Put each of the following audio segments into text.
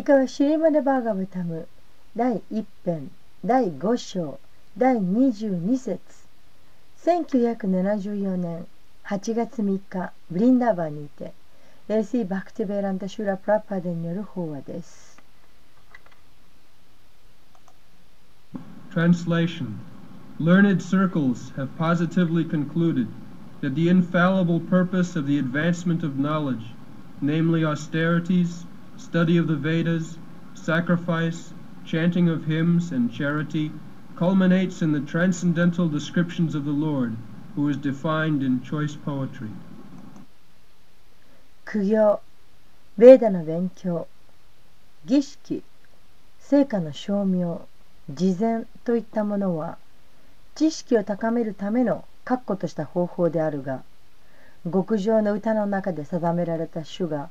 以下はシリマネバーガブタム第1編第5章第22節1974年8月3日ブリンダーバーにて AC バクティベランダシュラ・プラパデによる法話です Translation Learned circles have positively concluded that the infallible purpose of the advancement of knowledge, namely austerities, study of the Vedas, sacrifice, chanting of hymns, and charity, culminates in the transcendental descriptions of the Lord, who is defined in choice poetry. 苦行ベーダの勉強儀式成果の証明慈善といったものは知識を高めるための確固とした方法であるが極上の歌の中で定められた主が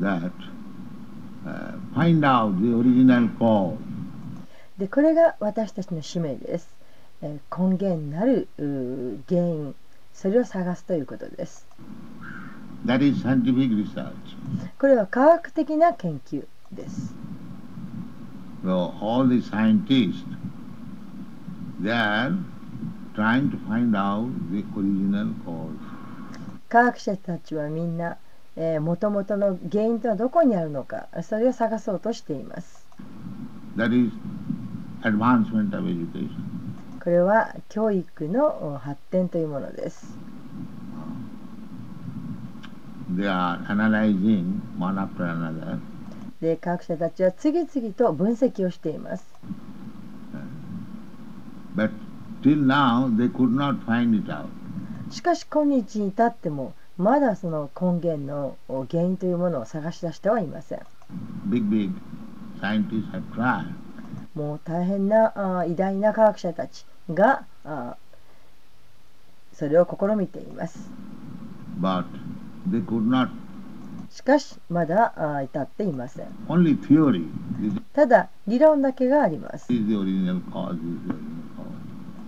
that uh, find out the original cause でこれが私たちの使命です。えー根源なる原因それを探すということです。that is scientific research. これは科学的な研究です。So all the scientists, they are trying to find out the original cause. 科学者たちはみんな、えー、元々の原因とはどこにあるのかそれを探そうとしています。That is advancement of education. これは教育のお発展というものです。They are analyzing one after another で科学者たちは次々と分析をしています。but till now they could not find it out. しかし今日に至ってもまだその根源のお原因というものを探し出してはいません。Big, big scientists have tried. もう大変なあ偉大な科学者たちがあそれを試みています。but they could not. しかしまだあ至っていません。Only theory. ただ理論だけがあります。is the original cause. This is the original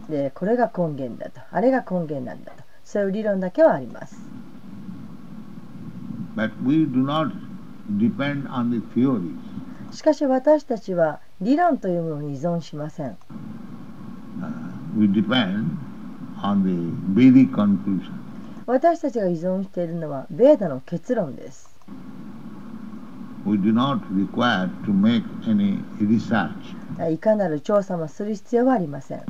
cause. でこれが根源だとあれが根源なんだとそういう理論だけはあります。But we do not depend on the theories. しかし私たちは理論というものに依存しません。私たちが依存しているのはベータの結論です。いかなる調査もする必要はありません。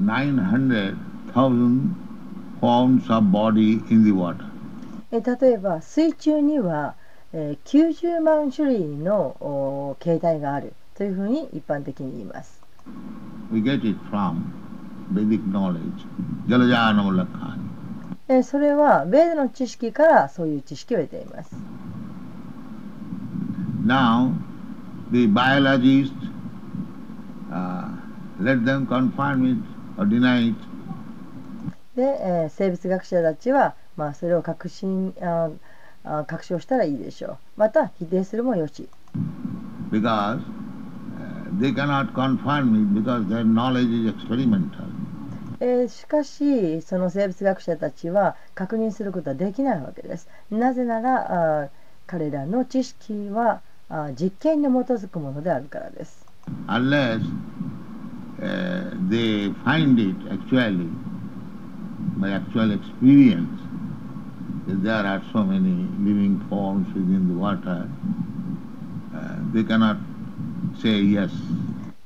900,000 forms of body in the water. え例えば水中には、えー90万種類のお形態があるというふうに一般的に言います。We get it from Vedic knowledge. Jalajana Lakhani. えーそれはベーダの知識からそういう知識を得ています。Now, the biologists, uh, let them confirm it or deny it. で、えー生物学者たちは、まあ、それを確信ああ確証したらいいでしょう。また否定するもよし。because uh, they cannot confirm it because their knowledge is experimental. えーしかしその生物学者たちは確認することはできないわけです。なぜならあ彼らの知識はあ実験に基づくものであるからです。Unless uh, they find it actually by actual experience that there are so many living forms within the water, uh, they cannot say yes.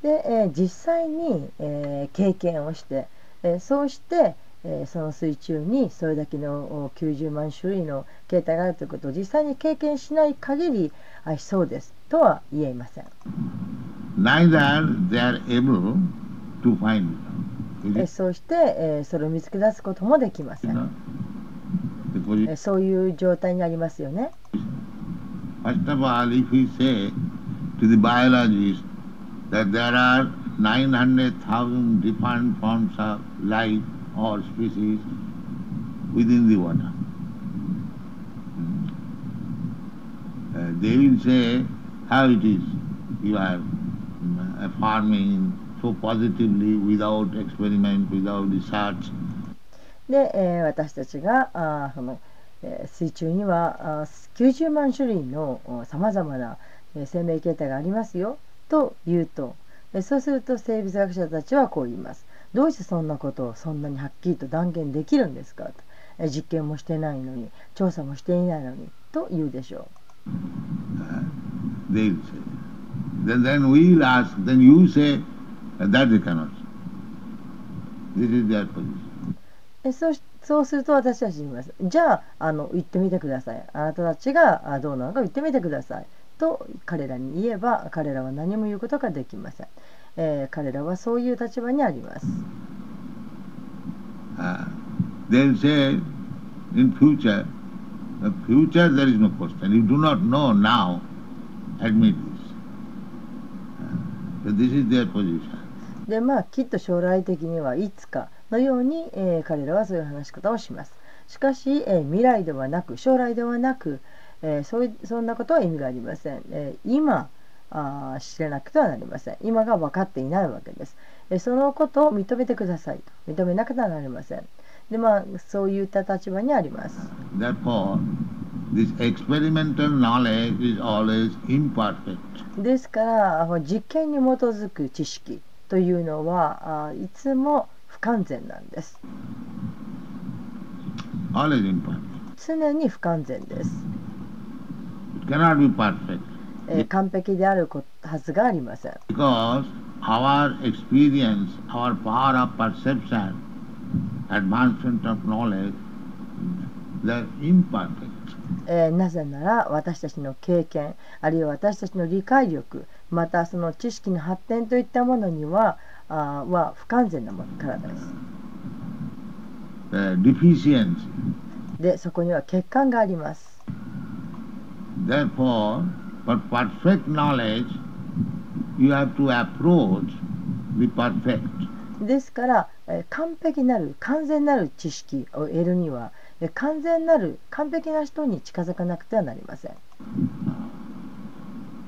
で、えー実際に、えー経験をして、えーそうして、えーその水中にそれだけのお90万種類の形態があるということを実際に経験しない限りあそうですとは言えません。Neither they are able to find? そうして、えーそれを見つけ出すこともできません。えそういう状態にありますよね。First of all, if we say to the biologists that there are 900,000 different forms of life or species within the water, hmm, uh, they will say how it is you are mm, farming so positively without experiment, without research. で、えー私たちがあーその、えー水中にはあー90万種類のさまざまな、えー生命形態がありますよと言うと、えーそうすると生物学者たちはこう言います。どうしてそんなことをそんなにはっきりと断言できるんですかと、えー実験もしてないのに調査もしていないのにと言うでしょ say. Then, then we will ask, then you say そう,そうすると私たちにます。じゃあ、あの言ってみてください。あなたたちがどうなのか言ってみてください。と彼らに言えば、彼らは何も言うことができません。え、彼らはそういう立場にあります。This is their. でまあきっと将来的にはいつかのように、えー彼らはそういう話し方をします。しかし、えー未来ではなく将来ではなく、えーそういそんなことは意味がありません。えー今あー知らなくてはなりません。今が分かっていないわけです。えーそのことを認めてくださいと認めなくてはなりません。でまあそういった立場にあります。Therefore, this experimental knowledge is always imperfect. ですから実験に基づく知識というのはいつも不完全なんです。常に不完全です。It cannot be perfect. えー完璧であるこはずがありません。Because our experience, our power of perception, advancement of knowledge, they're imperfect. えーなぜなら私たちの経験あるいは私たちの理解力またその知識の発展といったものにはあーは不完全なものからです。でそこには欠陥があります。Therefore, for perfect knowledge, you have to approach the perfect. ですから、えー完璧なる完全なる知識を得るにはえー完全なる完璧な人に近づかなくてはなりません。We accept Lord Krishna as the perfect,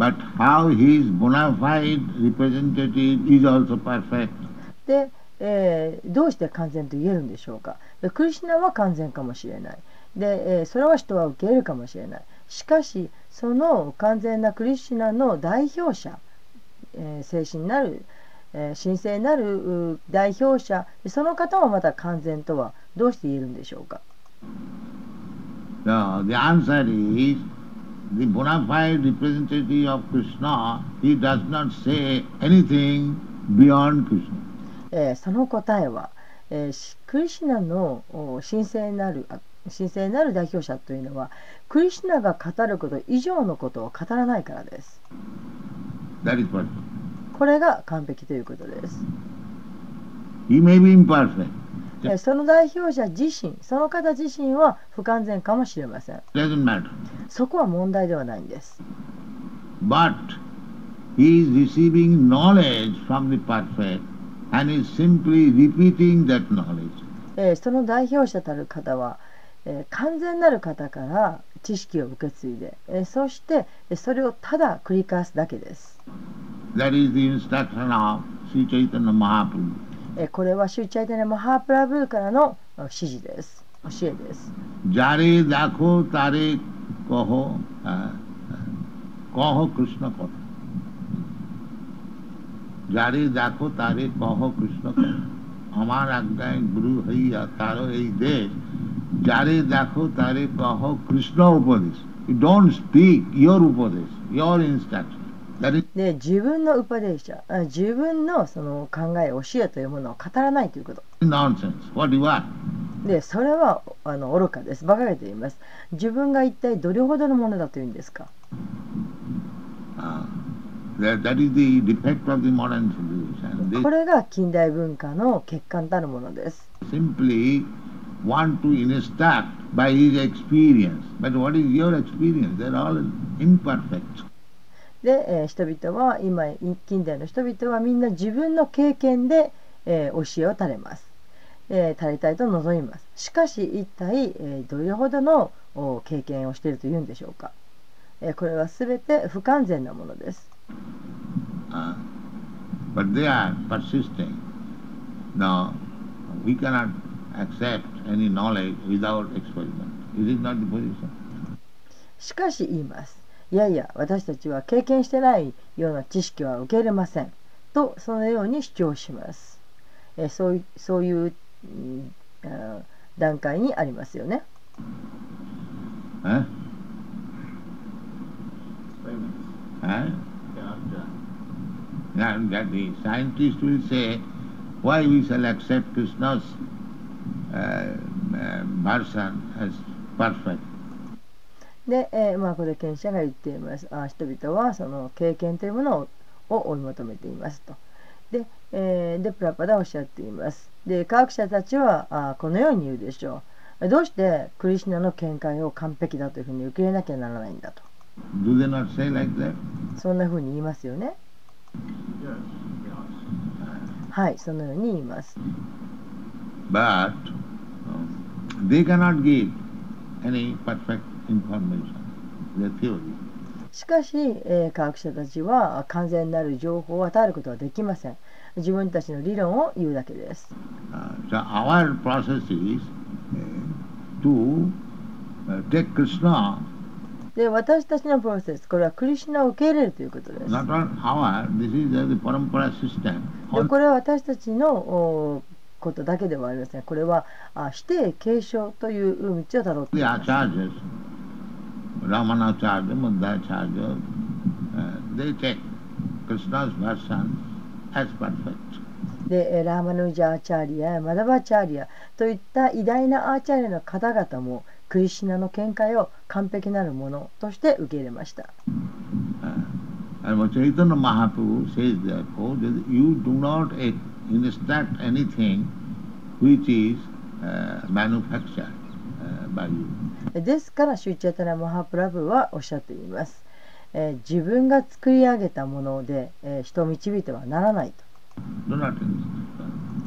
but how his bona fide representative is also perfect. で、えーどうして完全と言えるんでしょうか？でクリシュナは完全かもしれない。で、えーそれは人は受け入れるかもしれない。しかしその完全なクリシュナの代表者、えー精神なる、えー神聖なるう代表者その方もまた完全とはどうして言えるんでしょうか？So the answer is the bona fide representative of Krishna, he does not say anything beyond Krishna. えーその答えは、えーしクリシュナのお神聖なるあ神聖なる代表者というのはクリシュナが語ること以上のことを語らないからです。That is perfect. これが完璧ということです。He may be imperfect. その代表者自身、その方自身は不完全かもしれません。そこは問題ではないんです。その代表者たる方は、え、完全なる方から知識を受け継いで、え、そしてそれをただ繰り返すだけです。えーこれはシューチャイタネマハープラブーからのあ指示です。教えです。 Jare dakho tare kaho, uh, kaho Krishna kaho. যারে দেখো তারে কহ কৃষ্ণ কহ আমার আজ্ঞায় গুরু হইয়া তার এই দেশ যারে দেখো তারে কহ কৃষ্ণ উপদেশ You don't speak your upadesh, your instruction. で自分のウパデーシャ自分の,その考え教えというものを語らないということ。でそれはあの愚かです。ばかれています。自分が一体どれほどのものだというんですか、これが近代文化の欠陥たるものです。で、えー人々は今近代の人々はみんな自分の経験で、えー教えを垂れます、えー垂れたいと望みますしかし一体、えーどれほどのお経験をしているというんでしょうか、えーこれは全て不完全なものです Uh, but they are persisting. No, we cannot accept any knowledge without experiment. Is it not the position? しかし言いますいやいや私たちは経験してないような知識は受け入れません。とそのように主張します。えそ,うそういう、うん、段階にありますよね。え？っで、えーまあ、これ賢者が言っています。あ人々はその経験というものをを追い求めていますと。で,、えーでプラパダはおっしゃっています。で科学者たちはあこのように言うでしょう。どうしてクリシュナの見解を完璧だというふうに受け入れなきゃならないんだと。Do they not say like that? そんなふうに言いますよね。はいそのように言います。But um, they cannot give any perfect. しかし、えー科学者たちは完全なる情報を与えることはできません。自分たちの理論を言うだけです。Uh, so our process is uh, to uh, take Krishna, で私たちのプロセスこれはクリシュナを受け入れるということです。Not on our, this is uh, the parampara system. でこれは私たちのおことだけではありません。これはあ否定継承という道をたどっています Ramanacharya, Madhacharya, uh, they take Krishna's version as perfect. でえーラーマヌジャーチャーリアやマダバチャーリアといった偉大なアーチャーリアの方々もクリシュナの見解を完璧なるものとして受け入れました Uh, バリューですからシューチャータラマハプラブはおっしゃっています、えー、自分が作り上げたもので、えー、人を導いてはならないと。どうなってんですか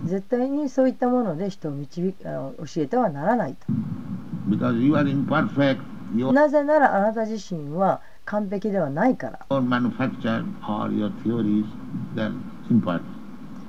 絶対にそういったもので人を導あ教えてはならないと。なぜならあなた自身は完璧ではないから。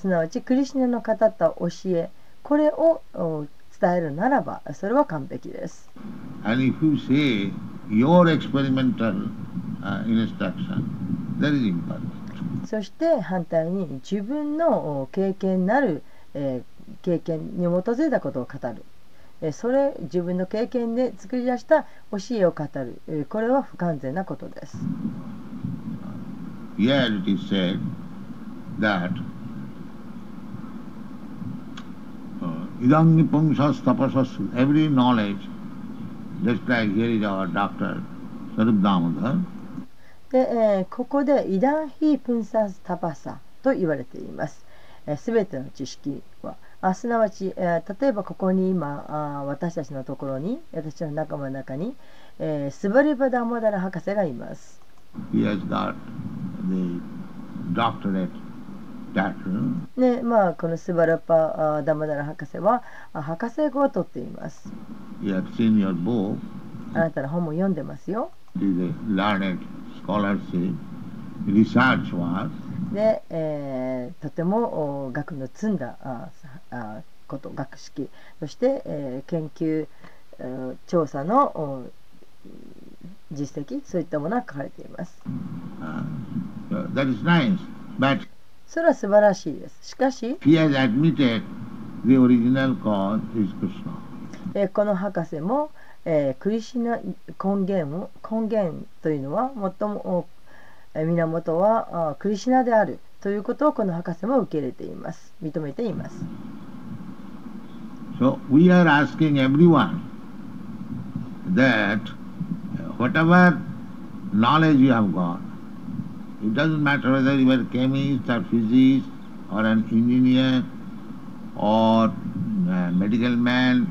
すなわちクリシュナの語った教えこれをお伝えるならばそれは完璧です。And if you say your experimental uh, instruction, that is imperfect. そして反対に自分のお経験なる、えー経験に基づいたことを語る、えーそれ自分の経験で作り出した教えを語る、えーこれは不完全なことです。Here it is said that uh, idam nipungsas tapasas, every knowledge, just like here is our doctor, Sarup Damodar, で、えーここでイダンヒープンサスタパサと言われています。す、べ、ての知識はあすなわち、えー例えばここに今あ私たちのところに私の仲間の中に、えースバリバダモダラ博士がいます。he has got the doctorate でまあこのスバラパあダモダラ博士はあ博士号を取っています。あなたの本も読んでますよ。で、えーとてもお学の積んだああこと学識そして、えー研究、えー調査のお実績そういったものが書かれています。Uh, それは素晴らしいです。しかし、この博士も、えー、クリシナ根源,根源というのは最も源はあクリシナであるということをこの博士も受け入れています。認めています。So we are asking everyone that whatever knowledge you have got, it doesn't matter whether you are a chemist or physicist or an engineer or a medical man,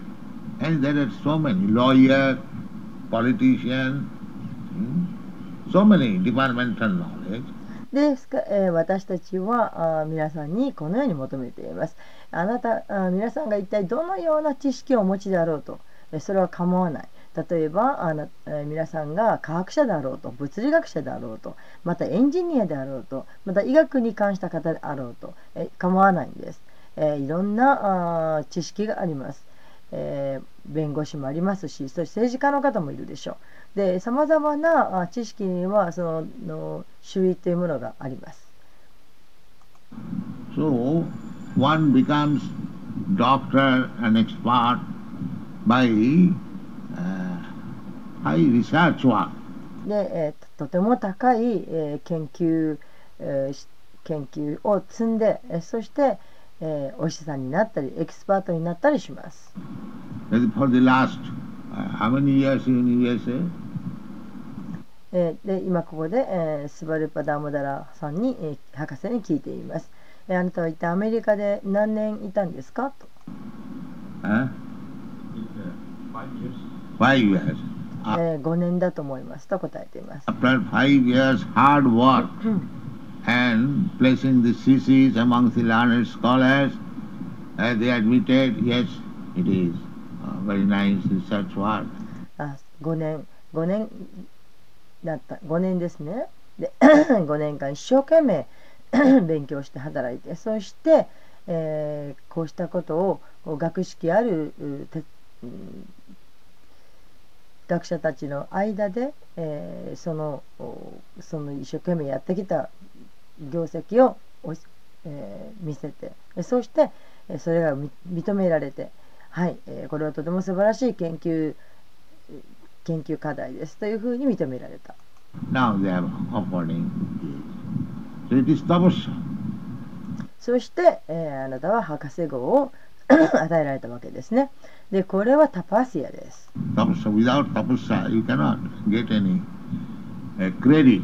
and there are so many lawyer, politician, so many departmental knowledge. です、えー私たちはあ皆さんにこのように求めていますあなたあ皆さんが一体どのような知識をお持ちであろうとえそれは構わない例えばあな、えー皆さんが科学者であろうと物理学者であろうとまたエンジニアであろうとまた医学に関した方であろうとえー構わないんです、えーいろんなあ知識があります、えー弁護士もありますしそして政治家の方もいるでしょう。でさまざまなあ知識にはそのの種類というものがあります。So one becomes doctor and expert by uh, high research work. で、えーととても高い、えー研究、えーし研究を積んで、えーそして、えーお医者さんになったりエキスパートになったりします。For the last uh, how many years in USA? えーで今ここで、えースバルパ・ダーモダラさんに、えー博士に聞いています。えーあなたは一体アメリカで何年いたんですか？と。Huh? Five years. えー5年だと思いますと答えています。After five years hard work and placing the thesis among the learned scholars, uh, they admitted, yes, it is a very nice research work. あ5年5年だった5年ですねで5年間一生懸命勉強して働いてそして、えーこうしたことを学識あるうん学者たちの間で、えーそのおその一生懸命やってきた業績をえー見せてでそしてえーそれがみ認められてはい、えーこれはとても素晴らしい研究研究課題ですというふうに認められた。Now they are offering this. So it is tapasya. そして、えーあなたは博士号を 与えられたわけですね。で、これはタパシアです。タパシア、without タパシア、you cannot ィ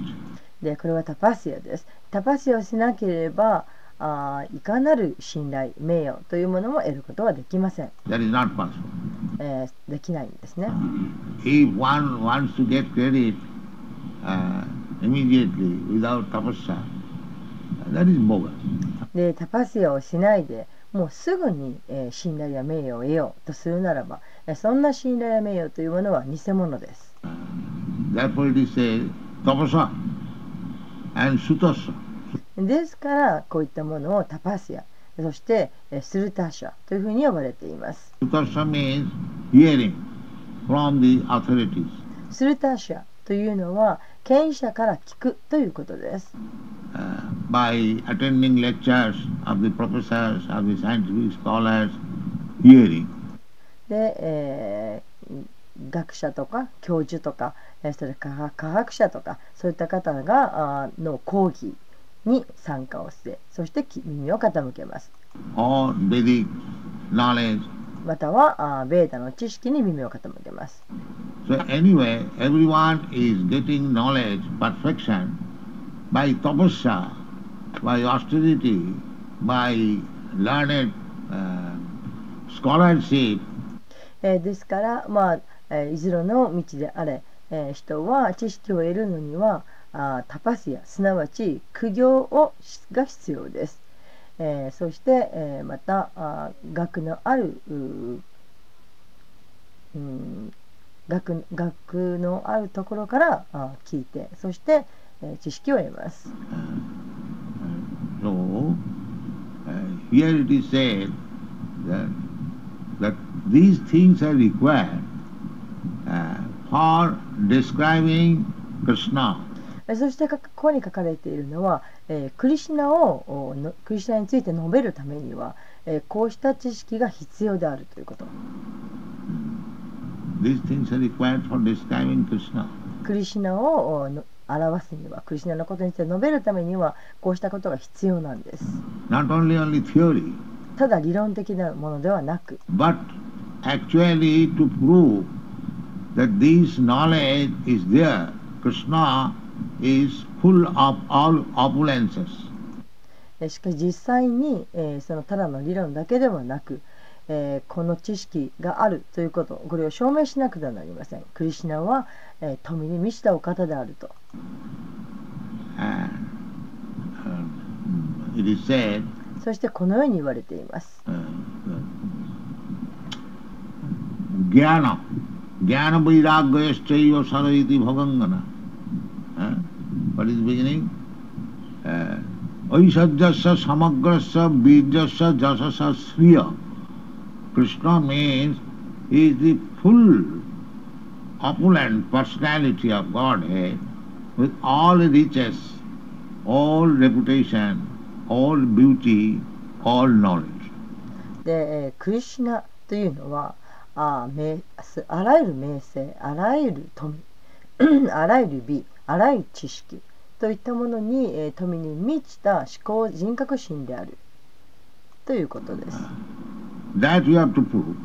で、これはタパシアです。タパシアをしなければ、あいかなる信頼、名誉というものも得ることはできません。え、できないんですね。で、タパシアをしないで、もうすぐに、えー信頼や名誉を得ようとするならば、えーそんな信頼や名誉というものは偽物です。ですから、こういったものをタパシア、そして、えースルタシャというふうに呼ばれています。Sutasya means hearing from the authorities. スルタシャというのは権威者から聞くということです。Uh, by attending lectures of the professors, of the scientific scholars, hearing. で、えー学者とか教授とか、えーそれから科学者とかそういった方があーの講義に参加をしてそしてき耳を傾けます。or Vedic knowledge. またはあーベーダの知識に耳を傾けます。So anyway, everyone is getting knowledge, perfection by tapasya, by austerity, by learned uh, scholarship, えーですから、まあえーいずれの道であれ、えー人は知識を得るのにはあタパスやすなわち苦行をしが必要です。えーそして、えーまたあ学のあるううん学学のあるところからあ聞いてそして、え、知識を得ます。そしてここに書かれているのは、え、クリシナをクリシナについて述べるためには、え、こうした知識が必要であるということ。クリシナを表すにはクリシナのことについて述べるためにはこうしたことが必要なんです。Not only only theory, ただ理論的なものではなく but actually to prove that this knowledge is there. Krishna is full of all opulences. えしかし実際に、えーそのただの理論だけではなく、えーこの知識があるということこれを証明しなくてはなりませんクリシナは、えー富に満ちたお方であると uh, is said そしてこのように言われています uh, Jnana, Jnana Vairagyayaschayo Sarayati Bhavangana. Uh, what is beginning? Uh, Aishajyasya Samagrasya Bijasya Jasasya Sriya. Krishna means he is the full opulent personality of Godhead with all riches, all reputation, all beauty, all knowledge. で、えークリシナというのはあー名すあらゆる名声あらゆる富あらゆる美あらゆる知識といったものに、えー富に満ちた思考人格心であるということです、That you have to prove.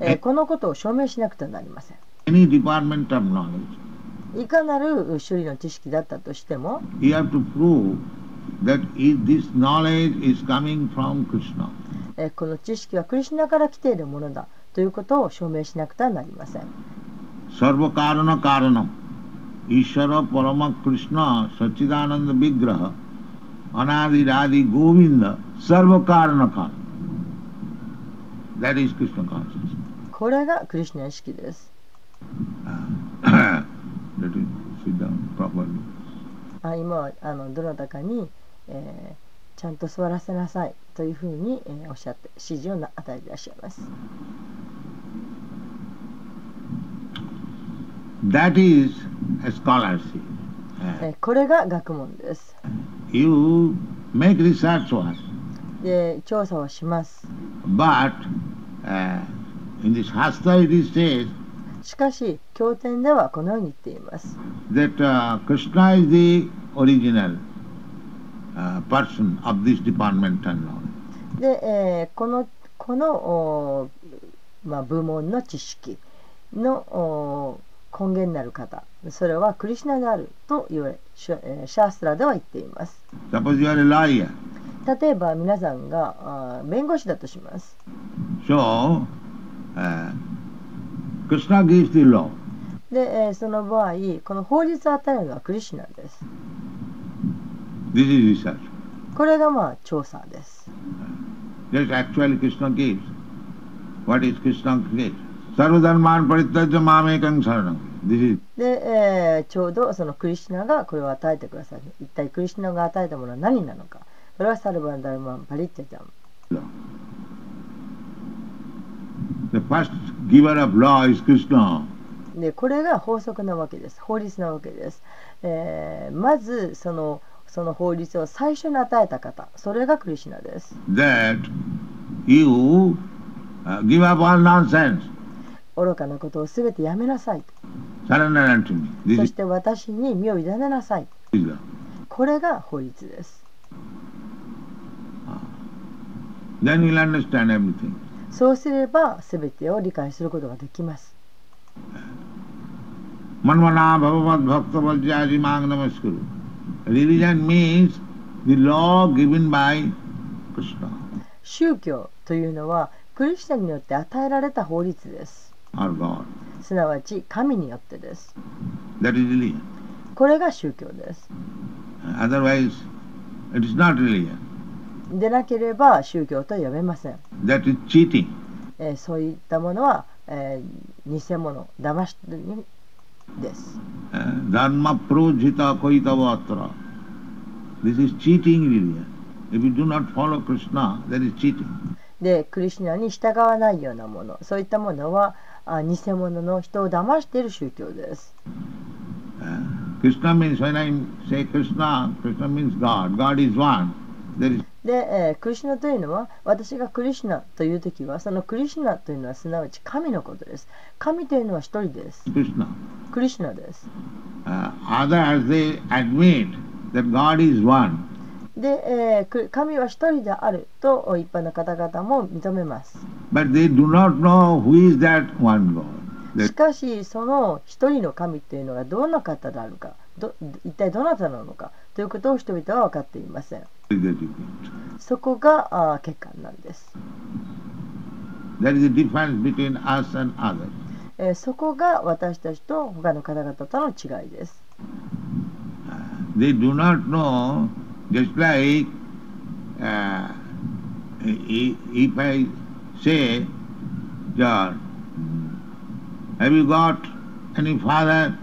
えーこのことを証明しなくてはなりませんいかなる種類の知識だったとしても、この知識はクリシナから来ているものだということを証明しなくてはなりません。サルバカーナカー、クリシナ、ナンダビグラハ、アナディラディ・ゴヴィンダ、サルバカーナカーナ。これがクリシナ意識です。Let it sit down properly. あ今はあのどなたかに、えーちゃんと座らせなさいというふうに、えーおっしゃって指示をな与えていらっしゃいます That is a scholarship. えーこれが学問です You make research work, で調査をします but uh, in this is said しかし経典ではこのように言っています。That uh, Krishna is the original uh, person of this departmental knowledge. で、えーこのこの、おーまあ、部門の知識のおー根源になる方それはクリシナであると言われシャ,、えーシャーストラでは言っています。Suppose you are a lawyer, 例えば皆さんがあー弁護士だとします。So uh, Krishna ローで、えー、その場合、この法律を与えるのはクリシナです。これがまあ調査です。で、えー、ちょうどそのクリシナがこれを与えてください。一体クリシナが与えたものは何なのか。それはサルバンダルマンパリッチャジャム。giver of law is Krishna. でこれが法則なわけです。法律なわけです。えー、まずその,その法律を最初に与えた方、それがクリシナです。That give up a nonsense. 愚かなことをすべてやめなさい。そして私に身を委ねなさい。これが法律です。あ。あそうすれば全てを理解することができます。宗教というのは、クリスチャンによって与えられた法律です。すなわち神によってです。これが宗教です。でなければ宗教と呼べません、That is cheating. えーそういったものはえー偽物騙しです Uh, Dharma projita koitavatra. This is cheating religion. If you do not follow Krishna, that is cheating. でクリシュナに従わないようなものそういったものはあ偽物の人を騙している宗教です Uh, Krishna means, when I say Krishna, Krishna means God. God is one. There is で、えークリシュナというのは私がクリシュナという時はそのクリシュナというのはすなわち神のことです神というのは一人です.クリシュナです Uh, others, they admit that God is one. で、えーく神は一人であると一般の方々も認めます But they do not know who is that one God. しかしその一人の神というのがどんな方であるかど一体どなたなのかということを人々は分かっていません。そこがあ欠陥なんです。ええそこが私たちと他の方々との違いです。Have you got any father?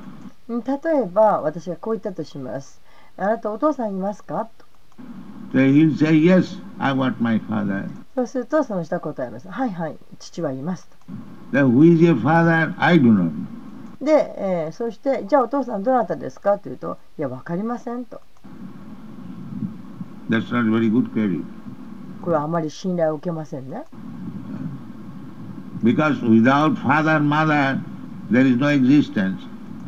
うん例えば私がこう言ったとしますあなたお父さんいますか？と he'll say, Yes, I got my father. そうするとその人は答えますはいはい父はいますと Then who is your father? I do not know. で、えーそしてじゃあお父さんどなたですか？というといや分かりませんと That's not very good. これはあまり信頼を受けませんね Because without father mother, there is no existence.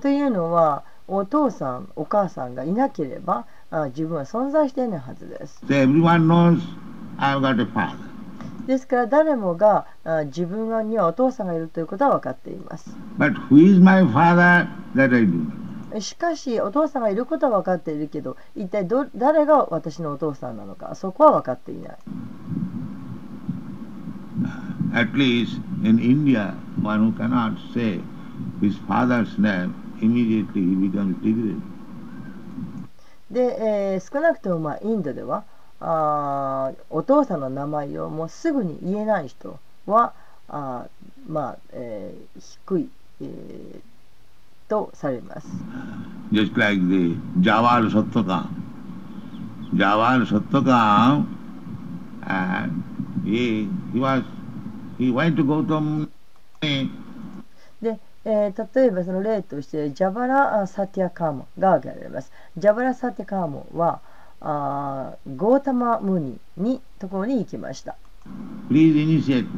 というのはお父さんお母さんがいなければあ自分は存在していないはずです So everyone knows I've got a father. ですから誰もがあ自分にはお父さんがいるということは分かっています But who is my father? That I do. しかしお父さんがいることは分かっているけど一体ど誰が私のお父さんなのかそこは分かっていない At least in India, one who cannot say his father's name, immediately he becomes degraded. で、えー少なくともまあインドではあーお父さんの名前をもうすぐに言えない人はあーまあ、えー低い、えーとされます Just like the Jawal Satyakam. Jawal Satyakam, and he, he was, he went to Gautam で、えー例えばその例としてジャバラ・サティアカーモが挙げられますジャバラ・サティアカーモはあーゴータマ・ムニにところに行きました please initiate me.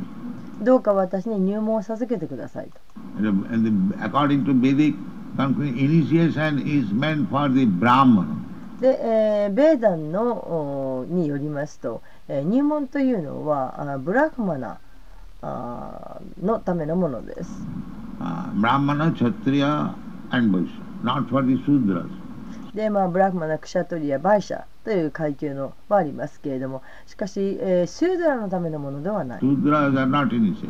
どうか私に入門を授けてくださいと And, the, and the, according to Vedic conclusion, initiation is meant for the Brahman. で、えーベーダンのおによりますと、えー入門というのはあブラフマナのためのものです Uh, Brahmana, Kshatriya and Vaishya, not for the Sudras. でまあブラフマナクシャトリアバイシャという階級のはありますけれどもしかし、えーシュードラのためのものではない、Sudras are not initiated.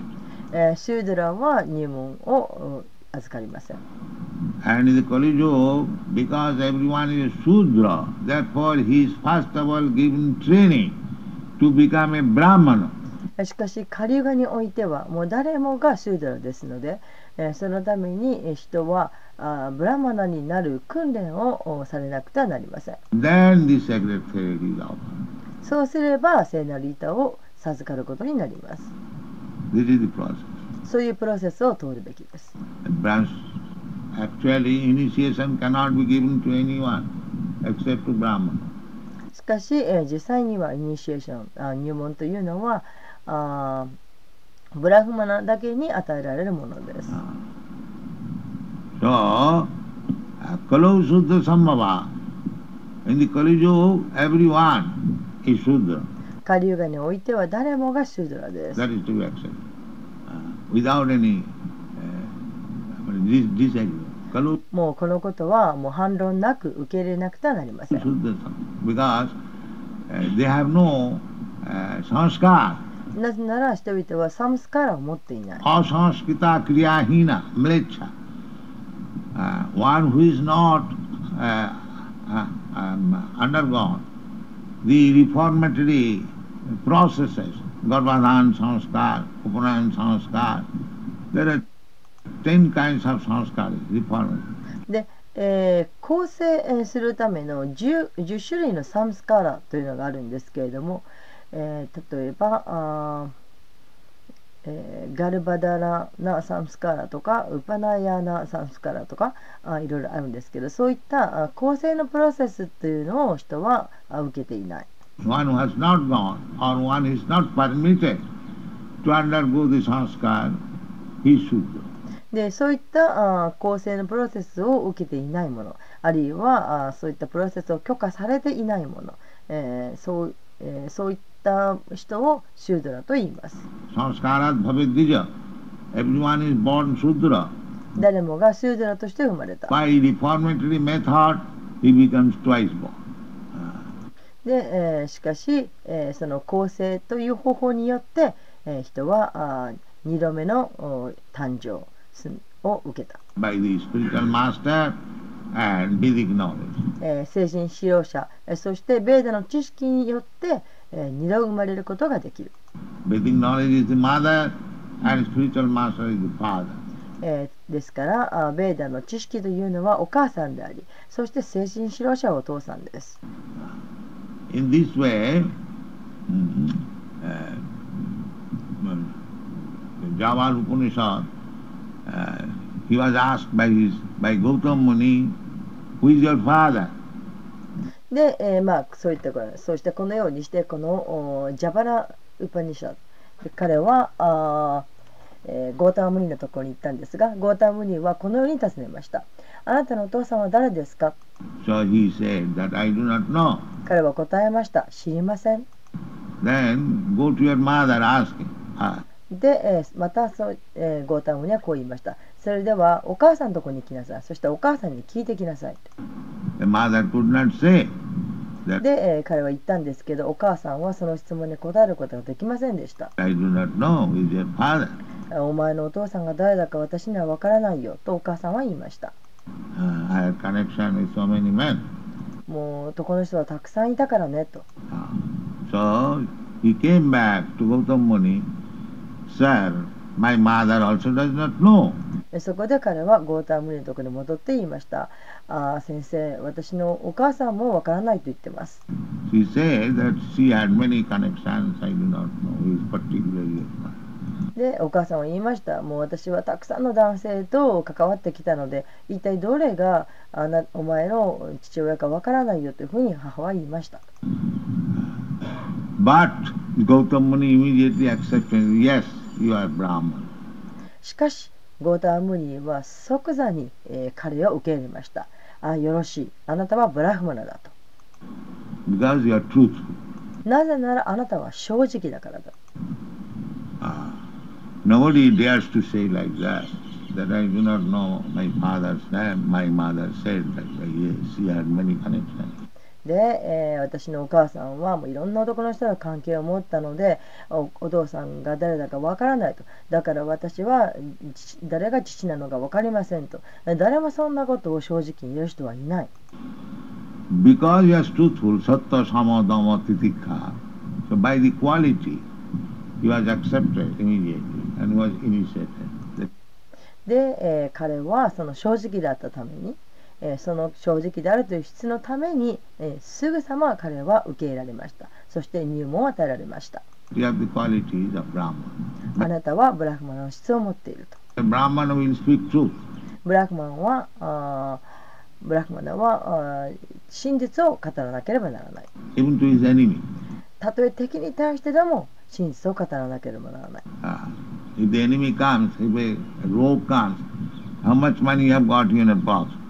えーシュードラは入門をうん預かりません And in the Kali Yuga, because everyone is a Sudra, therefore he is first of all given training to become a Brahmana. しかしカリュガにおいてはもう誰もがシュードラですので、えーそのためにえー人はあーブラマナになる訓練をおされなくてはなりません.そうすれば聖なる板を授かることになります This is the process. そういうプロセスを通るべきです And branch, actually initiation cannot be given to anyone except to Brahmana. しかし、えー実際にはイニシエーションあ入門というのはあーブラフマナだけに与えられるものです So, uh, Kalau Sudra Sambhava, in the Kali Yuga, everyone is Sudra. カリュガにおいては誰もがシュードラです That is to be accepted. Uh, without any uh, disagreement. もうこのことはもう反論なく受け入れなくてはなりません. Because uh, they have no uh, sanskar. なぜなら人々はサムスカラを持っていない asanskita kriyahina, mlecha. Uh, one who is not uh, uh, um, undergone the reformatory processes, Garbhadhan sanskar, Upanayan sanskar, There are ten kinds of sanskaras, reformers. で、えー構成するための 10, 10種類のサムスカーラというのがあるんですけれども、えー例えばあー、えーガルバダラなサムスカーラとかウパナヤなサムスカーラとかあいろいろあるんですけどそういったあ構成のプロセスっていうのを人はあ受けていない。One who has not gone or one is not permitted to undergo the sanskar, he should. でそういったあ構成のプロセスを受けていないものあるいはあそういったプロセスを許可されていないもの、えーそうえーそういったた人をシュードラと言います。誰もがシュドラとして生まれた。で、えー、しかし、えー、その構成という方法によって、えー、人は二度目の誕生を受けた。By え、精神使用者、えー、そしてベーダの知識によって、え2度生まれることができる.えーですからあベーダの知識というのはお母さんでありそして精神指導者はお父さんです In this way, mm, uh, mm, the Java Upanishad, uh, he was asked by his by Gautam Muni, who is your father? で、えーまあそういったことそしてこのようにしてこのおジャバラ・ウパニシャで彼はあー、えーゴータームニのところに行ったんですがゴータームニはこのように尋ねました。あなたのお父さんは誰ですか？So he said that I do not know. 彼は答えました。知りません。Then go to your mother, ask him. Ah, で、えーまたそう、えーゴータームニはこう言いました。それではお母さんのところに来なさい。そしてお母さんに聞いてきなさい the mother could not say で、えー彼は言ったんですけどお母さんはその質問に答えることができませんでした I do not know who is your father. お前のお父さんが誰だか私には分からないよとお母さんは言いました Uh, I have connection with so many men. もう男の人はたくさんいたからねと Ah. So he came back to Gautam Muni. Sir, my mother also does not know. でそこで彼はゴータームニのところに戻って言いましたあー先生私のお母さんも分からないと言ってます She said that she had many connections. I do not know who is particularly. でお母さんは言いましたもう私はたくさんの男性と関わってきたので一体どれがあなお前の父親か分からないよというふうに母は言いました But Gautam Muni immediately accepted, yes, you are Brahman. しかしゴータームニは即座に、えー彼を受け入れましたあよろしいあなたはブラフマナだと Because you are truthful. なぜならあなたは正直だからだ Ah. Nobody dares to say like that, that I do not know my father's name. My mother said that yes, she had many connections. で、えー、私のお母さんはもういろんな男の人が関係を持ったのでお,お父さんが誰だかわからないとだから私は誰が父なのか分かりませんと誰もそんなことを正直に言う人はいない。で、えー、彼はその正直だったために。その正直であるという質のためにすぐさま彼は受け入れられました。そして入門を与えられました。あなたはブラフマンの質を持っていると。ブラフマンは,ブラフマンはブラ真実を語らなければならない。たとえ敵に対してでも真実を語らなければならない。Uh.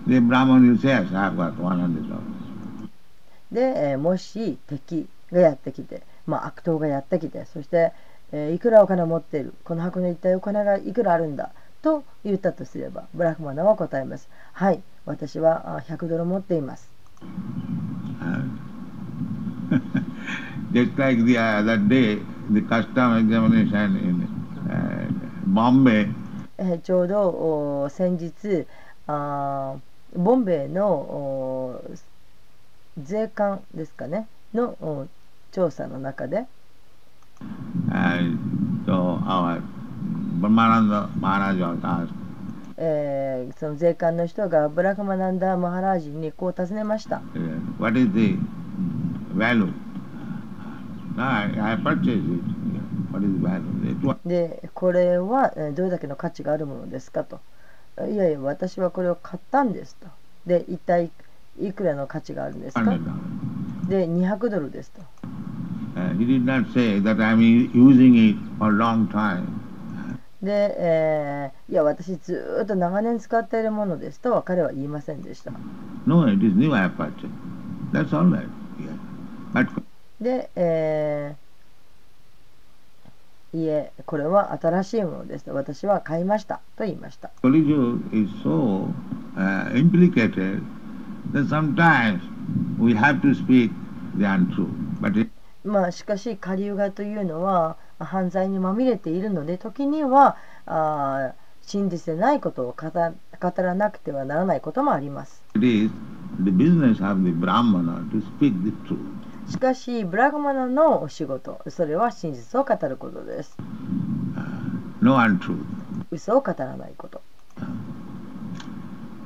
The Brahman will say, yes, I have got 100 dollars. で、えーもし敵がやってきて、まあ、悪党がやってきてそして、えーいくらお金を持っているこの箱に一体お金がいくらあるんだと言ったとすればブラフマナは答えますはい私はあ100ドル持っています Ah. Just like the other day, the custom examination in uh, Bombay, えーちょうどお先日あーボンベイの税関ですかね、の調査の中で。えー、その税関の人がブラハマナンダ・マハラージにこう尋ねました。で、これはどれだけの価値があるものですかと。いやいや、私はこれを買ったんですと。で、一体いくらの価値があるんですか $100. で、200ドルですと。Uh. で、えーいや、私ずーっと長年使っているものですとは彼は言いませんでした。No, it is new. That's all right. Yeah. But で、えーいえ、これは新しいものです。私は買いました。と言いました。まあ、しかし、カリウガというのは犯罪にまみれているので、時にはあ真実でないことを語,らなくてはならないこともあります。しかし、ブラグマナのお仕事、それは真実を語ることです。No untruth. 嘘を語らないこと。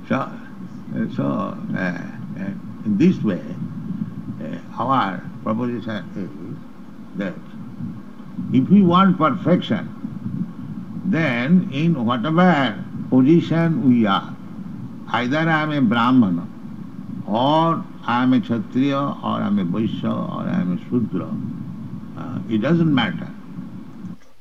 So, uh, so uh, uh, in this way, uh, our proposition is that if we want perfection, then in whatever position we are, either I am a Brahmana, or am a Kshatriya, or I am a Vaishya, or I am a Shudra, uh, it doesn't matter.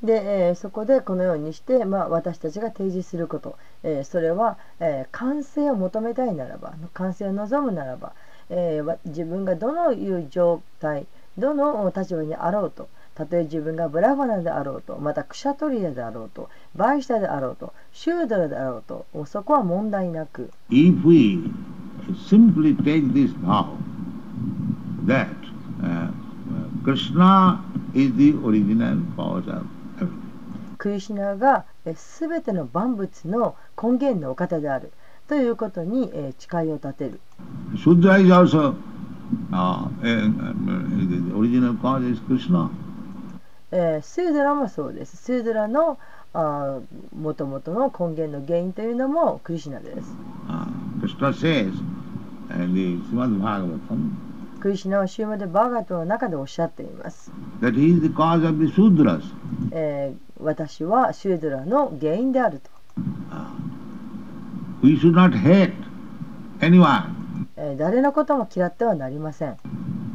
で、えーそこでこのようにして、まあ、私たちが提示すること、えーそれは、えー完成を求めたいならば完成を望むならば、えーわ自分がどのいう状態どの立場にあろうとたとえ自分がブラファナであろうとまたクシャトリアであろうとバイシタであろうとシュードラであろうとそこは問題なく。If we クリシナがすべての万物の根源のお方であるということに誓いを立てる。スードラもそうです。スードラのもともとの根源の原因というのもクリシナです。クリシナはシュマでバーガートの中でおっしゃっています。That he is the cause of the sudras. えー、私はシュードラの原因であると。We should not hate anyone. えー、誰のことも嫌ってはなりません。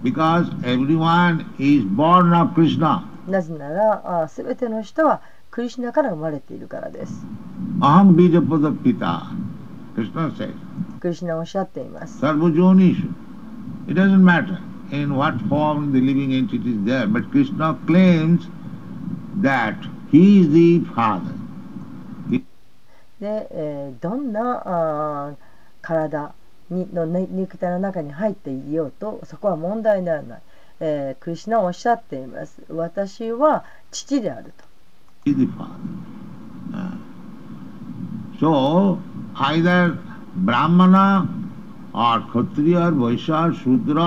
Because everyone is born of Krishna. なぜなら、すべての人はクリシナから生まれているからです。アハンビジャポザピタ、クリシナ says. クリシュナはおっしゃっています。It doesn't matter in what form the living entity is there, but Krishna claims that he is the father. で、えーどんなあー体にのね肉体の中に入っていようとそこは問題にならない、えークリシュナはおっしゃっています私は父であると He is the father. Uh, so either ब्राह्मणा और क्षत्रिय वैश्य शूद्र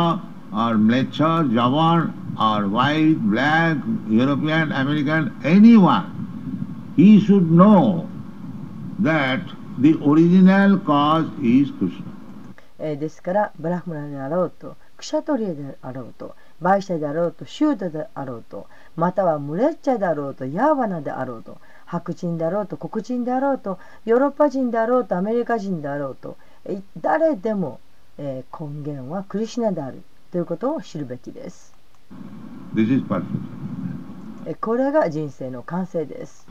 और mlechar, javan or white, black, European, American, anyone, he should know that the original cause is Krishna. ですから、ブラハムラであろうと、クシャトリエであろうと、バイシャであろうと、シュートであろうと、またはムレッチャであろうと、ヤーバナであろうと、白人だろうと黒人だろうとヨーロッパ人だろうとアメリカ人だろうと誰でも根源はクリシナであるということを知るべきです。これが人生の完成です。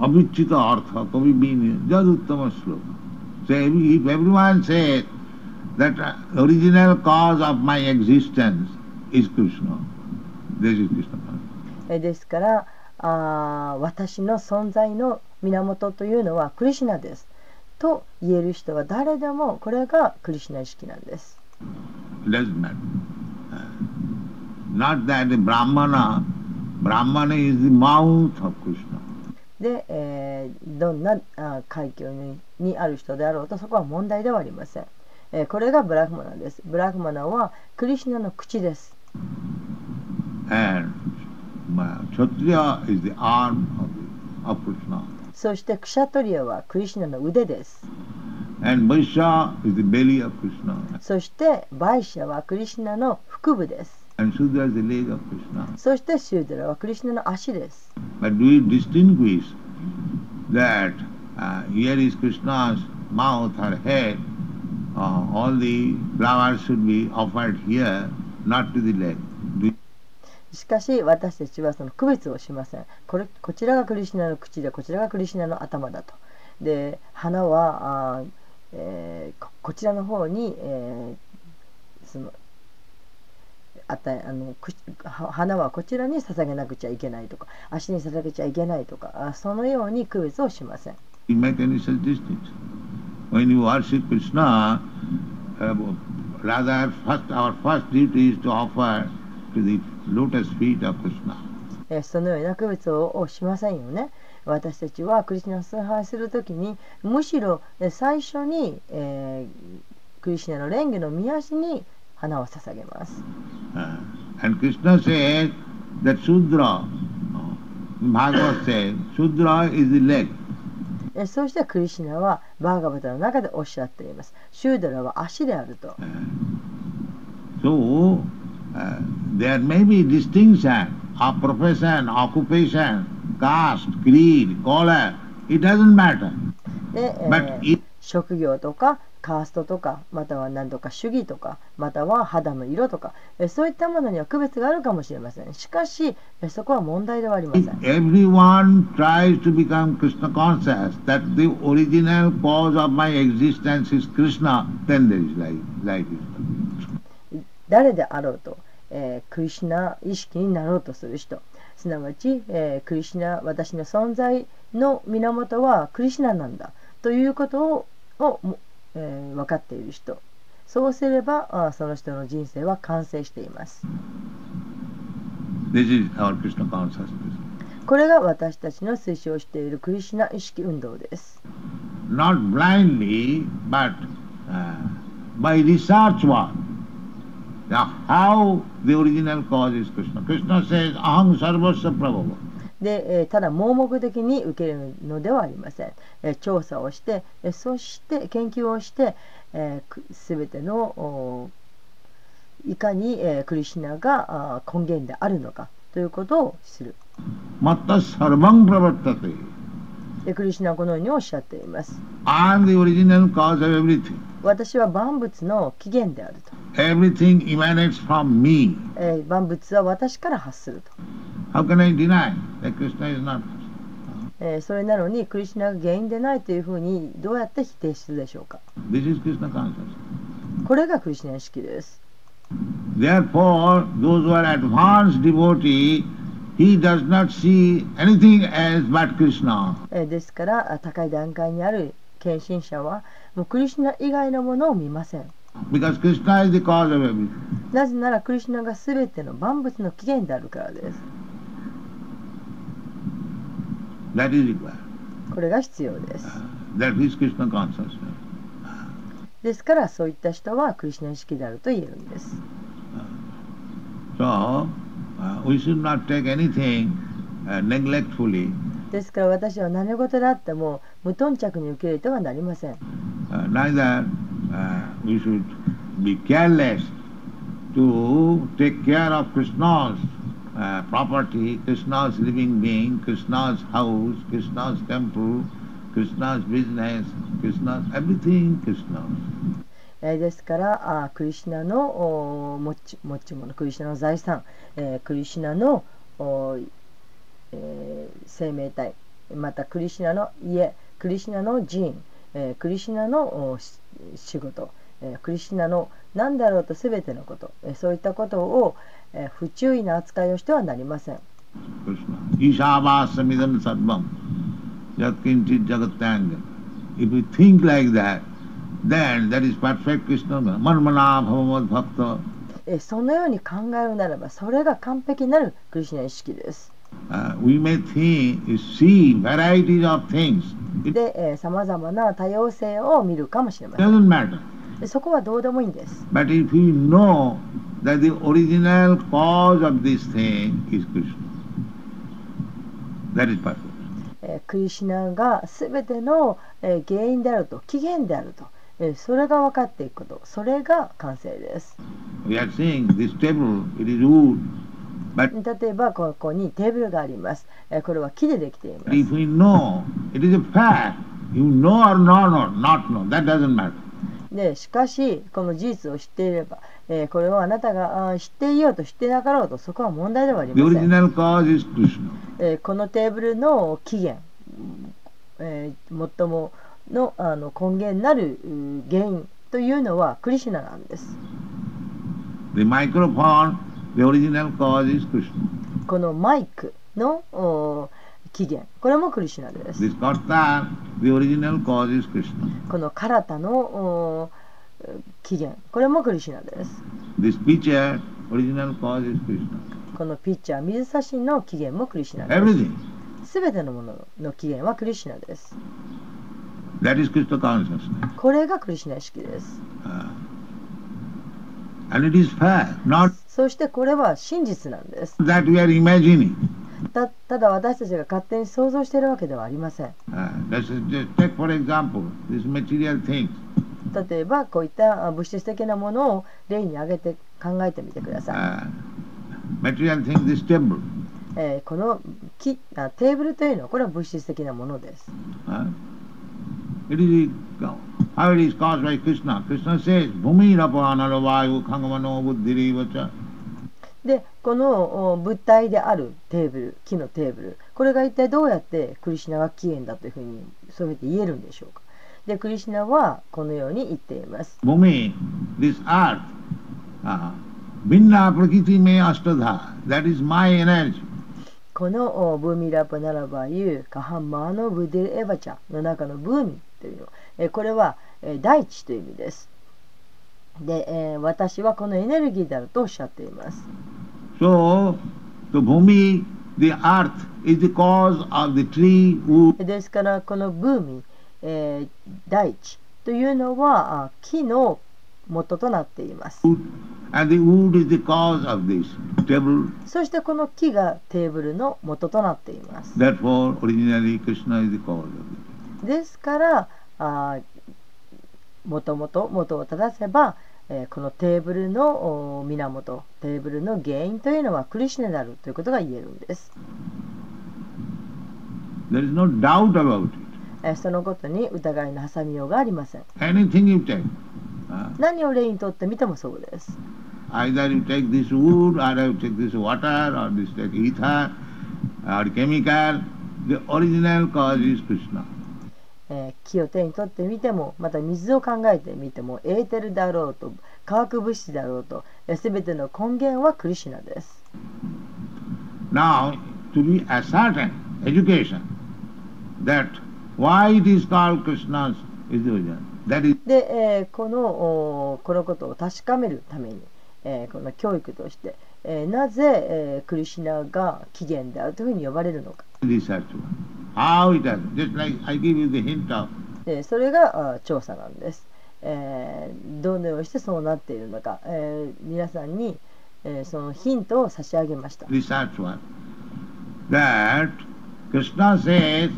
アビッドマスロ that uh, original cause of my existence is Krishna, this is Krishna. えーですからあー私の存在の源というのはクリシュナです。と言える人は誰でもこれがクリシュナ意識なんです。Uh, Not that the Brahmana, Brahmana is the mouth of Krishna. で、えーどんなあー階級ににある人であろうとそこは問題ではありません。これがブラフマナです。ブラフマナはクリシナの口です。そしてクシャトリアはクリシナの腕です。そしてバイシャはクリシナの腹部です。そしてシュードラはクリシナの足です。That, uh, here is Krishna's mouth or head, Uh, all the flowers should be offered here, not to the leg. Do we- しかし私たちはその区別をしません。これこちらがクリシュナの口でこちらがクリシュナの頭だと。で花はあー、えーここちらの方に、えーそのあたあの花はこちらに捧げなくちゃいけないとか足に捧げちゃいけないとかあそのように区別をしません。When you worship Krishna, uh, rather first our first duty is to offer to the lotus feet of Krishna. えーそのような区別ををしませんよね。私たちはクリシュナを崇拝するときにむしろえー最初に、えークリシュナの蓮華の御足に花を捧げます。Uh, and Krishna says that Sudra, uh, Bhagavad says, Sudra is the leg. えーそしてクリシュナはバーガバタの中でおっしゃっています。シュードラは足であると。So, uh, there may be distinction of profession, occupation, caste, creed, color. It doesn't matter. で、え But ー職業とかカーストとかまたは何とか主義とかまたは肌の色とかえーそういったものには区別があるかもしれません。しかしえーそこは問題ではありません。everyone tries to become Krishna conscious, that the original cause of my existence is Krishna, then there is life. Life is complete. 誰であろうと、えークリシュナ意識になろうとする人すなわち、えークリシュナ私の存在の源はクリシュナなんだということをを、もえー分かっている人そうすればあその人の人生は完成しています This is our Krishna consciousness. これが私たちの推奨しているクリシュナ意識運動です Not blindly, but uh, by research work. Now, how the original cause is Krishna? Krishna says, Aham sarvasya prabhava. で、えーただ盲目的に受けるのではありません、えー調査をして、えーそして研究をして、えーくすべてのおいかに、えークリシュナが根源であるのかということをする Matta sarvam pravartate. でクリシュナはこのようにおっしゃっています I am the original cause of everything. 私は万物の起源であると、Everything emanates from me. えー万物は私から発すると、How can I deny that Krishna is not? えーそれなのにクリシュナが原因でないというふうにどうやって否定するでしょうか This is Krishna consciousness. これがクリシュナ意識です Therefore, those who are advanced devotee, he does not see anything else but Krishna. えーですからあ高い段階にある献身者はもうクリシュナ以外のものを見ません Because Krishna is the cause of everything. なぜならクリシュナが全ての万物の起源であるからです That is required. これが必要です That is Krishna consciousness. ですからそういった人はクリシュナ意識であると言えるんです So, uh, we should not take anything uh, neglectfully. ですから私は何事であっても無頓着に受け入れてはなりません Uh, neither uh, we should be careless to take care of Krishna's uh, property, Krishna's living being, Krishna's house, Krishna's temple, Krishna's business, Krishna's everything Krishna's. えですからあクリシナの持ち持ち物クリシナの財産、えークリシナのお、えー生命体またクリシナの家クリシナの寺院、えークリシナの仕事、えークリシナの何だろうと全てのこと、えーそういったことを、不注意な扱いをしてはなりません。そのように考えるならばそれが完璧なるクリシナ意識です。で、さまざまな多様性を見るかもしれません。そこはどうでもいいんです。that the original cause of this thing is crystal is クリシナがすべての原因であると、起源であると、それが分かっていくこと、それが完成です。例えば、ここにテーブルがあります。これは木でできています。で、しかし、この事実を知っていれば、えーこれをあなたが知っていようと知ってなかろうとそこは問題ではありません.えーこのテーブルの起源、えー最ものあの根源なる原因というのはクリシュナなんです The microphone, the original cause is Krishna. このマイクのお起源これもクリシュナです This karta, the original cause is Krishna. このカラタのお起源これもクリシュナです This pitcher, original cause is Krishna. このピッチャー水差しの起源もクリシュナです Everything. すべてのものの起源はクリシュナです。That is Krishna consciousness. これがクリシュナ意識です。Uh, and it is fact, not そしてこれは真実なんです。that we are imagining. たただ私たちが勝手に想像しているわけではありません。Uh, let's just take for example these material things. 例えばこういったあ物質的なものを例に挙げて考えてみてください。Uh, table. えーこの木あテーブルというのはこれは物質的なものです。Uh, it is how it is caused by Krishna. Krishna says, Bhumi rapanalo vayu khangamano buddhirivacha. でこのお物体であるテーブル木のテーブルこれが一体どうやってクリシュナが起源だというふうにそういうふうに言えるんでしょうかでクリシュナはこのように言っています this earth, uh, Binna prakriti me ashtadha. That is my energy. このおブーミラパナラバユーカハンマーのブデルエヴァチャの中のブーミというのえこれはえ大地という意味ですで、えー私はこのエネルギーであるとおっしゃっています So, the Bhumi, the earth, is the cause of the tree, wood, ですからこのブーミ、えー大地というのはあ木の元となっています and the wood is the cause of this table. そしてこの木がテーブルの元となっています Therefore, originally Krishna is the cause of it. ですからあもともと元を正せば、えーこのテーブルのお源テーブルの原因というのはクリシュナであるということが言えるんです、There is no doubt about it. えーそのことに疑いの挟みようがありません Anything you take. uh, 何を例にとってみてもそうです either you take this wood, or you take this water, or this take ether, or chemical. The original cause is Krishna. えー木を手に取ってみてもまた水を考えてみてもエーテルであろうと化学物質であろうとえー全ての根源はクリシュナです Now, to be ascertain education that why it is called Krishna's is the origin. That is で、えーこのおこのことを確かめるために、えーこの教育として、えーなぜ、えークリシュナが起源であるというふうに呼ばれるのか research. How it has, just like I give you the hint of でそれがあ調査なんです、えーどのようにしてそうなっているのか、えー皆さんに、えーそのヒントを差し上げました research one. That Krishna says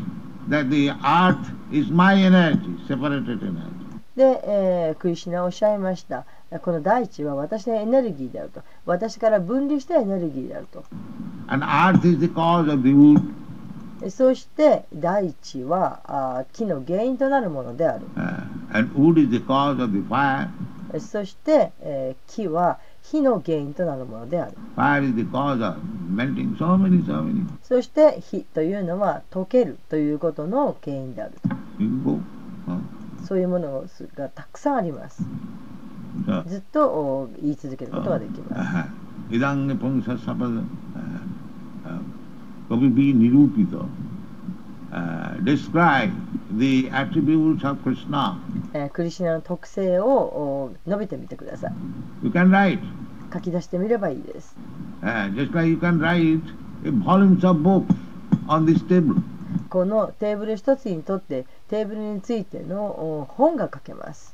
で、えー、クリシナおっしゃいました。この大地は私のエネルギーであると。私から分離したエネルギーであると。そして大地はあ木の原因となるものである。Uh, and wood is the cause そして、えー、木は火の原因となるものである。So many, so many? そして火というのは溶けるということの原因である。Uh, そういうものがたくさんあります。ずっとお言い続けることができますクリシナの特性を述べてみてください。書き出してみればいいです。このテーブル一つにとってテーブルについての本が書けます。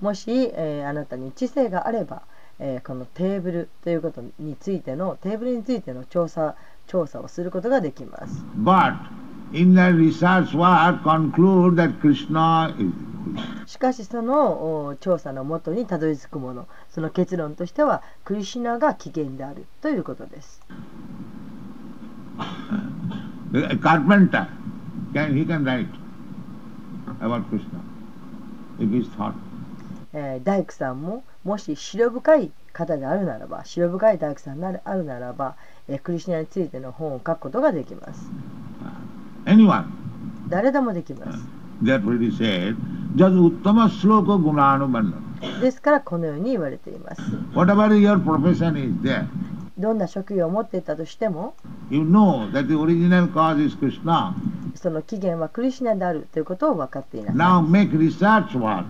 もし、え、あなたに知性があれば、えー、このテーブルということについてのテーブルについての調査調査をすることができます。しかしその調査のもとにたどり着くものその結論としてはクリシナが起源であるということです。カーペンター、he can write about Krishna if he thought. えー大工さんももし白深い方であるならば白深い大工さんであるならば、えークリシュナについての本を書くことができます。Anyone. 誰でもできます。It is said. ですからこのように言われています。Whatever your profession is there, どんな職業を持っていたとしても you know that the original cause is Krishna. その起源はクリシュナであるということを分かっていなさい。Now make research work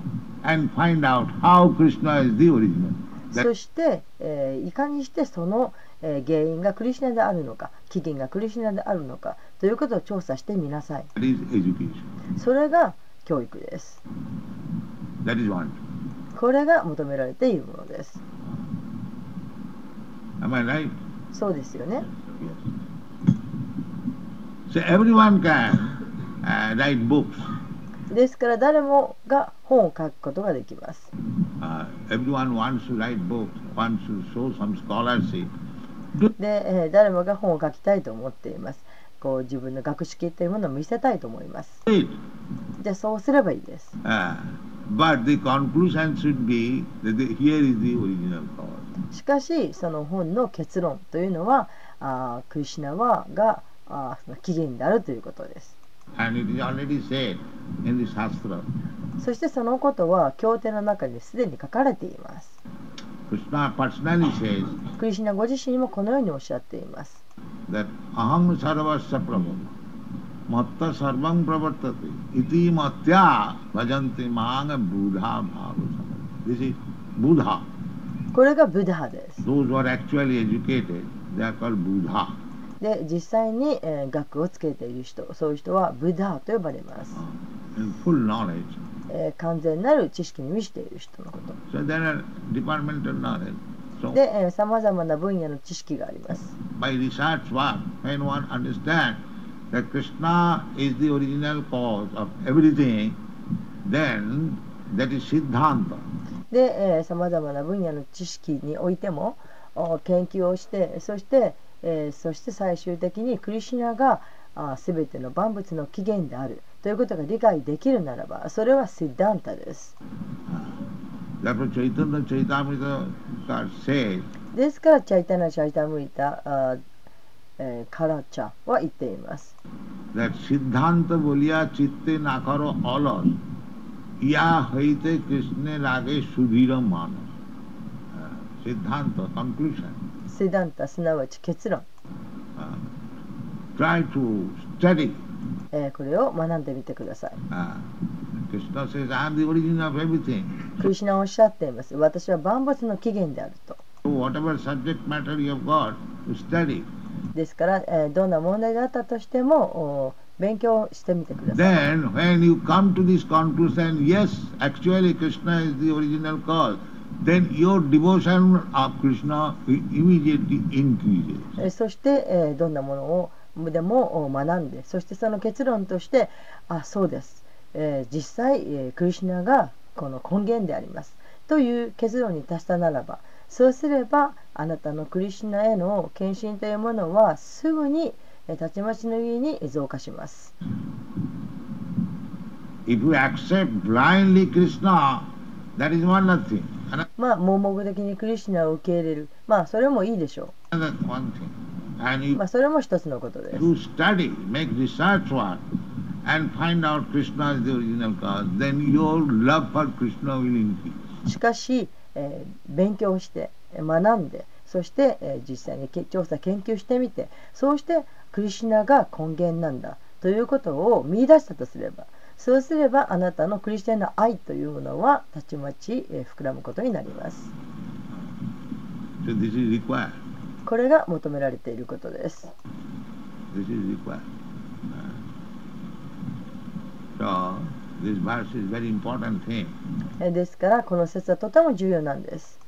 そして、えー、いかにしてその、えー、原因がクリシナであるのか、起源がクリシナであるのかということを調査してみなさい。それが教育です。これが求められているものです。そうですよね。Yes. Yes. So everyone. ですから誰もが本を書くことができます Uh, everyone wants to write books, wants to show some scholarship. で、えー誰もが本を書きたいと思っていますこう自分の学識というものを見せたいと思います.じゃあそうすればいいです Uh, but the conclusion should be that the, here is the original cause. しかしその本の結論というのはあークリシュナはがあーその起源であるということですそしてそのことは経典の中にすでに書かれています。クリシナご自身ものようにおっしゃっす。アハムサラバッサプラボ、マッタサルバンプラバタティ、イティマ、ーガ、ブーダーバーブサマ。This is Buddha. これがブッダです。says、クリスナーゴジ they are called Buddha. で実際に学、えー、をつけている人そういう人はブダーと呼ばれます、えー、完全なる知識に見ちている人のこと。でさまざまな分野の知識があります。by えでさまざまな分野の知識においても研究をしてそして、えーそして最終的にクリシュナがあ全ての万物の起源であるということが理解できるならば、それはシッダンタです。 Therefore Chaitanya Chaitamrita says ですから、チャイタナ・チャイタムリタ、あえーカラチャは言っています。 that Siddhanta bolia chitte nakaro alas ইয়া হইতে কৃষ্ণের আগে সুধীর মানুষ সিদ্ধান্ত conclusion シダンタ、すなわち結論、try to study えーこれを学んでみてください。uh, Krishna says I am the origin of everything クリシュナはおっしゃっています。私は万物の起源であると。so whatever subject matter you have got to study ですから、えーどんな問題があったとしてもお勉強してみてください。then when you come to this conclusion yes actually Krishna is the original cause then your devotion of Krishna immediately increases. えーそして、えーどんなものをでもお学んでそしてその結論としてあそうです、えー実際、えークリシュナがこの根源であります。という結論に達したならばそうすればあなたのクリシュナへの献身というものはすぐにえーたちまちの家に増加します。If you accept blindly Krishna, まあ、盲目的にクリュナを受け入れる。まあ、それもいいでしょう。まあ、それも一つのことです。しかし、えー、勉強して、学んで、そして、えー、実際に調査、研究してみて、そうして、クリシナが根源なんだということを見出したとすれば、そうすればあなたのクリスチャンの愛というものはたちまち膨らむことになります。これが求められていることです。ですからこの説はとても重要なんです。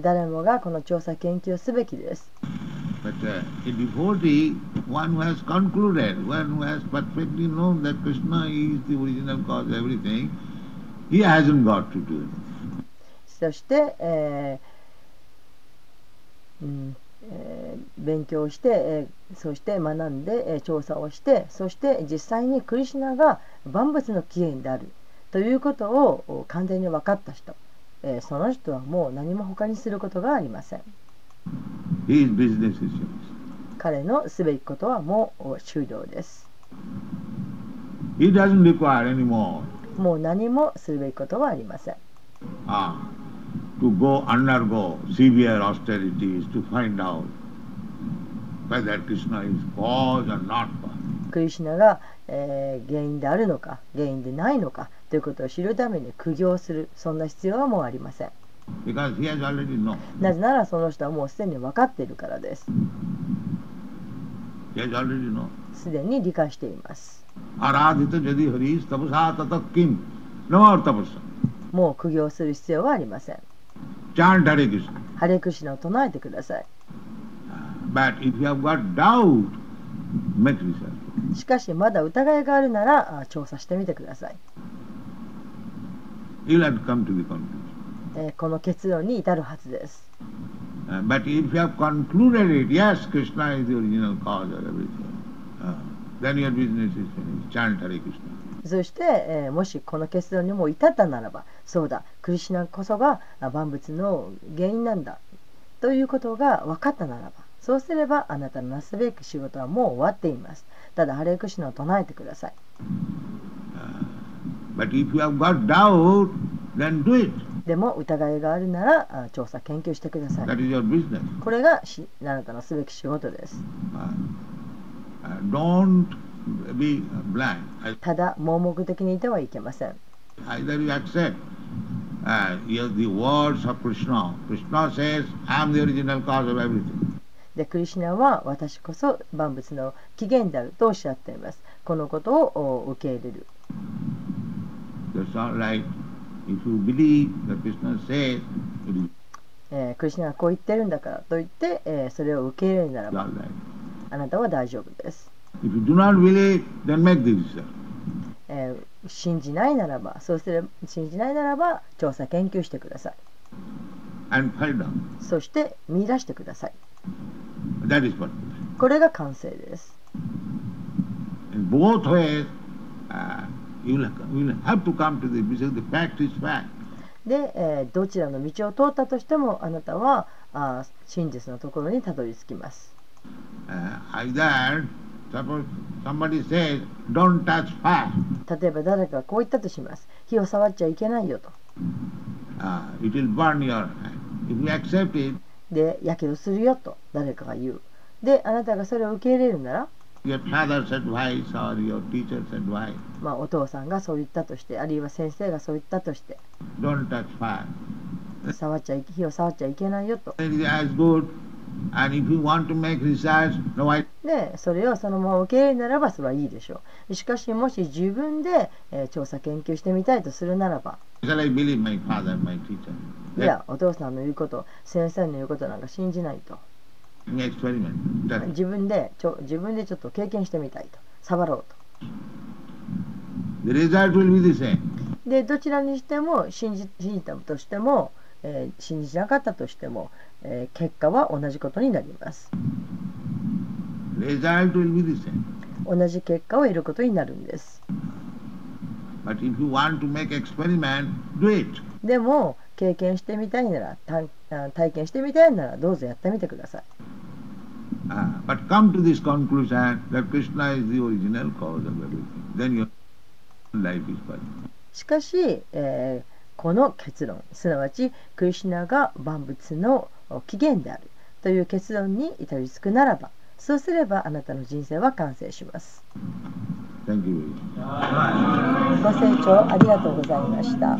誰もがこの調査研究をすべきです。But uh, a devotee, one who has concluded, one who has perfectly known that Krishna is the original cause of everything, he hasn't got to do it. そして、えーうんえー勉強して、えーそして学んで、えー調査をしてそして実際にクリシナが万物の起源であるということを完全に分かった人、えーその人はもう何も他にすることがありません His business is finished. 彼のすべきことはもうお終了です He doesn't require any more もう何もするべきことはありません uh, to go undergo severe austerities to find out whether Krishna is cause or not cause. クリシュナが、えー原因であるのか原因でないのかということを知るために苦行するそんな必要はもうありませんなぜならその人はもうすでに分かっているからです。すでに理解しています。もう苦行する必要はありません。ハレクシナを唱えてください。しかしまだ疑いがあるなら調査してみてください。え、この結論に至るはずです。そして、え、もしこの結論にも至ったならば、そうだ、クリシナこそが万物の原因なんだということが分かったならば、そうすればあなたのなすべき仕事はもう終わっています。ただ、ハレクシナを唱えてください。でも疑いがあるなら調査研究してください。これがしあかのすべき仕事です。ただ盲目的にいてはいけません。で、クリシナは私こそ万物の起源であるとおっしゃっています。このことを受け入れる。クリスナはこう言ってるんだからと言って、えー、それを受け入れるならばあなたは大丈夫です。信じないならば、そうすれば信じないならば、調査研究してください。そして見出してください。これが完成です。で、えー、どちらの道を通ったとしてもあなたはあ真実のところにたどり着きます。例えば誰かがこう言ったとします。火を触っちゃいけないよと。で、やけどするよと誰かが言う。で、あなたがそれを受け入れるなら。Your father's advice or your teacher's advice, まあ、お父さんがそう言ったとしてあるいは先生がそう言ったとして don't touch fire. 触っちゃい火を触っちゃいけないよと It is as good. And if you want to make research, no, I でそれをそのまま受け入れるならばそれはいいでしょうしかしもし自分で、えー調査研究してみたいとするならば shall I believe my father, my teacher? いやお父さんの言うこと先生の言うことなんか信じないと自分でちょ自分でちょっと経験してみたいと。触ろう The result will be the same. とでどちらにしても信じ信じたとしても、えー信じなかったとしても、えー結果は同じことになります。Result will be the same. 同じ結果を得ることになるんです。But if you want to make experiment, do it. でも経験してみたいなら体験してみたいならどうぞやってみてください Uh, but come to this conclusion that Krishna is the original cause of everything. Then your life is perfect. しかし、えーこの結論すなわちクリシュナが万物のお起源であるという結論に至りつくならばそうすればあなたの人生は完成します.ご清聴ありがとうございました